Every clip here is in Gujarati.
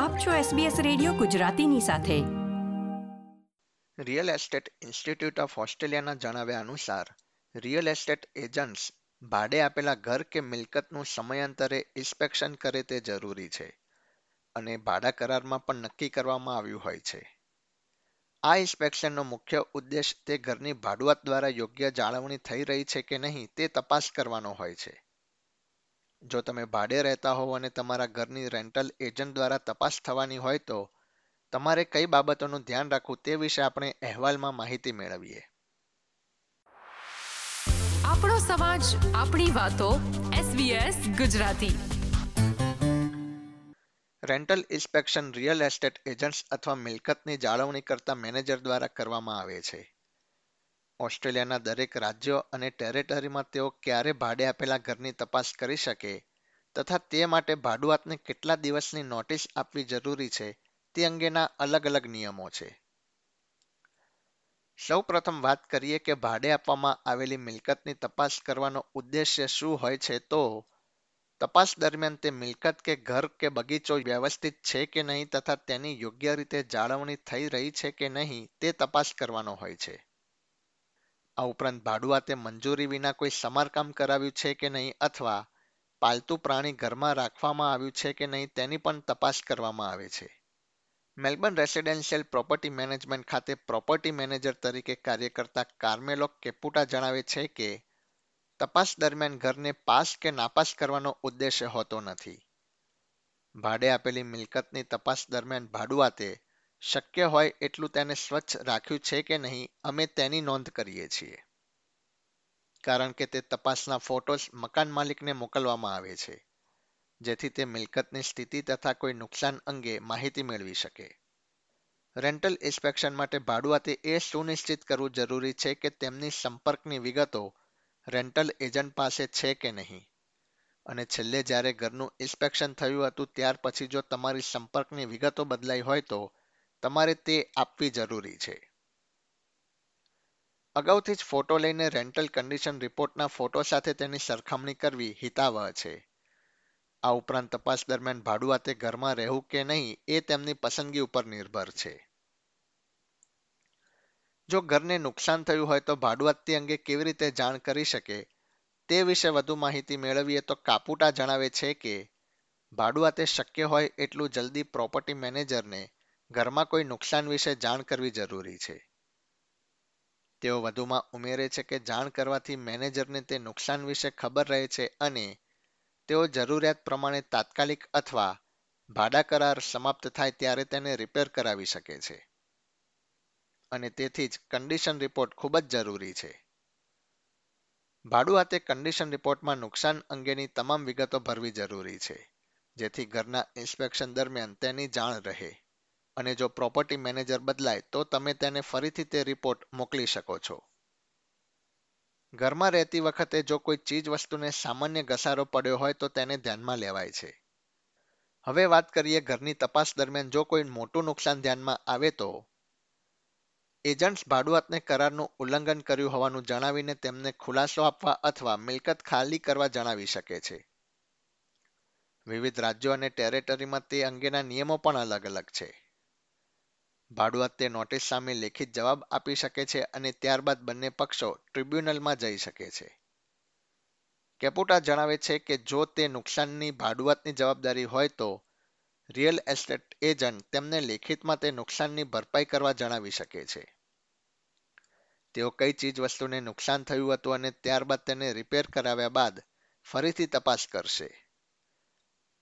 આપ છો SBS રેડિયો ગુજરાતીની સાથે. રિયલ એસ્ટેટ ઇન્સ્ટિટ્યૂટ ઓફ ઓસ્ટ્રેલિયાના જણાવ્યા અનુસાર, રિયલ એસ્ટેટ એજન્ટ્સ ભાડે આપેલા ઘર કે મિલકતનું સમયાંતરે ઇન્સ્પેક્શન કરે તે જરૂરી છે અને ભાડા કરારમાં પણ નક્કી કરવામાં આવ્યું હોય છે. આ ઇન્સ્પેક્શનનો મુખ્ય ઉદ્દેશ તે ઘરની ભાડુઆત દ્વારા યોગ્ય જાળવણી થઈ રહી છે કે નહીં તે તપાસ કરવાનો હોય છે. જો તમે ભાડે રહેતા હોવ અને તમારા ઘરની રેન્ટલ એજન્ટ દ્વારા તપાસ થવાની હોય તો તમારે કઈ બાબતોનું ધ્યાન રાખવું તે વિશે આપણે અહેવાલમાં માહિતી મેળવીએ. આપણો સમાજ આપણી વાતો SBS Gujarati. Rental inspection real estate agents અથવા મિલકતની જાળવણી કરતા મેનેજર દ્વારા કરવામાં આવે છે. ઓસ્ટ્રેલિયાના દરેક રાજ્યો અને ટેરેટરીમાં તેઓ ક્યારે ભાડે આપેલા ઘરની તપાસ કરી શકે? તથા તે માટે ભાડુઆતને કેટલા દિવસની નોટિસ આપવી જરૂરી છે? તે અંગેના અલગ અલગ નિયમો છે. સૌ પ્રથમ વાત કરીએ કે ભાડે આપવામાં આવેલી મિલકતની તપાસ કરવાનો ઉદ્દેશ્ય શું હોય છે તો તપાસ દરમિયાન તે મિલકત કે ઘર કે બગીચો વ્યવસ્થિત છે કે નહીં તથા તેની યોગ્ય રીતે જાળવણી થઈ રહી છે કે નહીં તે તપાસ કરવાનો હોય છે. આ ઉપરાંત ભાડુઆતે મંજૂરી વિના કોઈ સમારકામ કરાવ્યું છે કે નહીં અથવા પાલતુ પ્રાણી ઘરમાં રાખવામાં આવ્યું છે કે નહીં તેની પણ તપાસ કરવામાં આવે છે. મેલબર્ન રેસિડેન્શિયલ પ્રોપર્ટી મેનેજમેન્ટ ખાતે પ્રોપર્ટી મેનેજર તરીકે કાર્ય કરતા કાર્મેલો કેપુટા જણાવે છે કે, તપાસ દરમિયાન ઘરને પાસ કે નાપાસ કરવાનો ઉદ્દેશ્ય હોતો નથી. ભાડે આપેલી મિલકતની તપાસ દરમિયાન ભાડુઆતે શક્ય હોય એટલું તેને સ્વચ્છ રાખ્યું છે કે નહીં, અમે તેની નોંધ કરીએ છીએ. કારણ કે તે તપાસના ફોટોસ મકાન માલિકને મોકલવામાં આવે છે, જેથી તે મિલકતની સ્થિતિ તથા કોઈ નુકસાન અંગે માહિતી મેળવી શકે. રેન્ટલ ઇન્સ્પેક્શન માટે ભાડુઆતે એ સુનિશ્ચિત કરવું જરૂરી છે કે તેમની સંપર્કની વિગતો રેન્ટલ એજન્ટ પાસે છે કે નહીં. અને છેલ્લે જ્યારે ઘરનું ઇન્સ્પેક્શન થયું હતું, ત્યાર પછી જો તમારી સંપર્કની વિગતો બદલાઈ હોય તો તમારે તે આપવી જરૂરી છે. અગાઉથી જ ફોટો લઈને રેન્ટલ કન્ડિશન રિપોર્ટના ફોટો સાથે તેની સરખામણી કરવી હિતાવહ છે. આ ઉપરાંત તપાસ દરમિયાન ભાડુઆતે ઘરમાં રહેવું કે નહીં એ તેમની પસંદગી ઉપર નિર્ભર છે. જો ઘરને નુકસાન થયું હોય તો ભાડુઆત અંગે કેવી રીતે જાણ કરી શકે? તે વિશે વધુ માહિતી મેળવીએ તો કાપુટા જણાવે છે કે ભાડુઆતે શક્ય હોય એટલું જલ્દી પ્રોપર્ટી મેનેજરને ઘરમાં કોઈ નુકસાન વિશે જાણ કરવી જરૂરી છે. તેઓ વધુમાં ઉમેરે છે કે જાણ કરવાથી મેનેજરને તે નુકસાન વિશે ખબર રહે છે અને તેઓ જરૂરિયાત પ્રમાણે તાત્કાલિક અથવા ભાડા કરાર સમાપ્ત થાય ત્યારે તેને રિપેર કરાવી શકે છે. અને તેથી જ કન્ડિશન રિપોર્ટ ખૂબ જ જરૂરી છે. ભાડુઆતે કન્ડિશન રિપોર્ટમાં નુકસાન અંગેની તમામ વિગતો ભરવી જરૂરી છે, જેથી ઘરના ઇન્સ્પેક્શન દરમિયાન તેની જાણ રહે. અને જો પ્રોપર્ટી મેનેજર બદલાય, તો તમે તેને ફરીથી તે રિપોર્ટ મોકલી શકો છો. ઘરમાં રહેતી વખતે જો કોઈ ચીજ વસ્તુને સામાન્ય ઘસારો પડ્યો હોય, તો તેને ધ્યાનમાં લેવાય છે. હવે વાત કરીએ ઘરની તપાસ દરમિયાન જો કોઈ મોટું નુકસાન ધ્યાનમાં આવે તો? એજન્ટ્સ ભાડુઆતને કરારનું ઉલ્લંઘન કર્યું હોવાનું જણાવીને તેમને ખુલાસો આપવા અથવા મિલકત ખાલી કરવા જણાવી શકે છે. વિવિધ રાજ્યો અને ટેરેટરીમાં તે અંગેના નિયમો પણ અલગ અલગ છે. ભાડુઆત તે નોટિસ સામે લેખિત જવાબ આપી શકે છે અને ત્યારબાદ બંને પક્ષો ટ્રિબ્યુનલમાં જઈ શકે છે. કેપુટા જણાવે છે કે જો તે નુકસાનની ભાડુઆતની જવાબદારી હોય તો રિયલ એસ્ટેટ એજન્ટ તેમને લેખિતમાં તે નુકસાનની ભરપાઈ કરવા જણાવી શકે છે. તેઓ કઈ ચીજ વસ્તુને નુકસાન થયું હતું અને ત્યારબાદ તેને રિપેર કરાવ્યા બાદ ફરીથી તપાસ કરશે.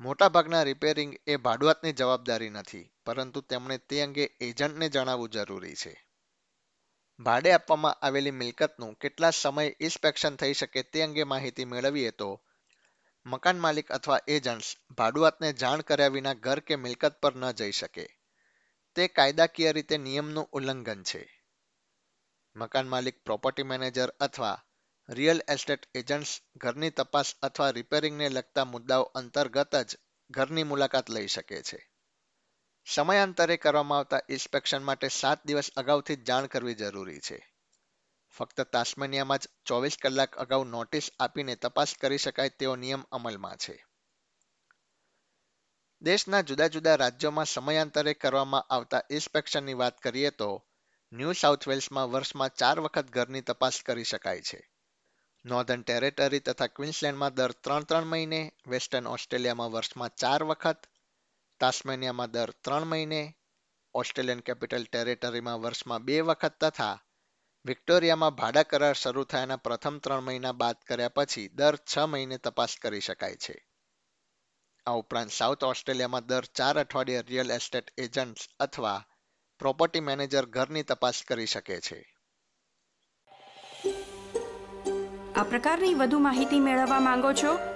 મોટાભાગના રિપેરિંગ એ ભાડુઆતની જવાબદારી નથી. પરંતુ તેમણે તે અંગે એજન્ટને જણાવવું જરૂરી છે. ભાડે આપવામાં આવેલી મિલકતનું કેટલા સમય ઇન્સ્પેક્શન થઈ શકે તે અંગે માહિતી મેળવીએ તો, મકાન માલિક અથવા એજન્ટ્સ ભાડુઆતને જાણ કર્યા વિના ઘર કે મિલકત પર ન જઈ શકે. તે કાયદાકીય રીતે નિયમનું ઉલ્લંઘન છે. મકાન માલિક, પ્રોપર્ટી મેનેજર અથવા રિયલ એસ્ટેટ એજન્ટ્સ ઘરની તપાસ અથવા રિપેરિંગને લગતા મુદ્દાઓ અંતર્ગત જ ઘરની મુલાકાત લઈ શકે છે. સમયાંતરે કરવામાં આવતા ઇન્સ્પેક્શન માટે સાત દિવસ અગાઉથી જાણ કરવી જરૂરી છે. ફક્ત તાસ્મેનિયામાં જ ચોવીસ કલાક અગાઉ નોટિસ આપીને તપાસ કરી શકાય તેવો નિયમ અમલમાં છે. દેશના જુદા જુદા રાજ્યોમાં સમયાંતરે કરવામાં આવતા ઇન્સ્પેક્શનની વાત કરીએ તો, ન્યૂ સાઉથ વેલ્સમાં વર્ષમાં ચાર વખત ઘરની તપાસ કરી શકાય છે. નોર્ધન ટેરેટરી તથા ક્વિન્સલેન્ડમાં દર ત્રણ ત્રણ મહિને, વેસ્ટર્ન ઓસ્ટ્રેલિયામાં વર્ષમાં ચાર વખત તાસ્મેનિયામાં દર ત્રણ મહિને ઓસ્ટ્રેલિયન કેપિટલ ટેરેટરીમાં વર્ષમાં બે વખત તથા વિક્ટોરિયામાં ભાડા કરાર શરૂ થયાના પ્રથમ ત્રણ મહિના બાદ કર્યા પછી દર છ મહિને તપાસ કરી શકાય છે. આ ઉપરાંત સાઉથ ઓસ્ટ્રેલિયામાં દર ચાર અઠવાડિયે રિયલ એસ્ટેટ એજન્ટ્સ અથવા પ્રોપર્ટી મેનેજર ઘરની તપાસ કરી શકે છે. આ પ્રકારની વધુ માહિતી મેળવવા માંગો છો?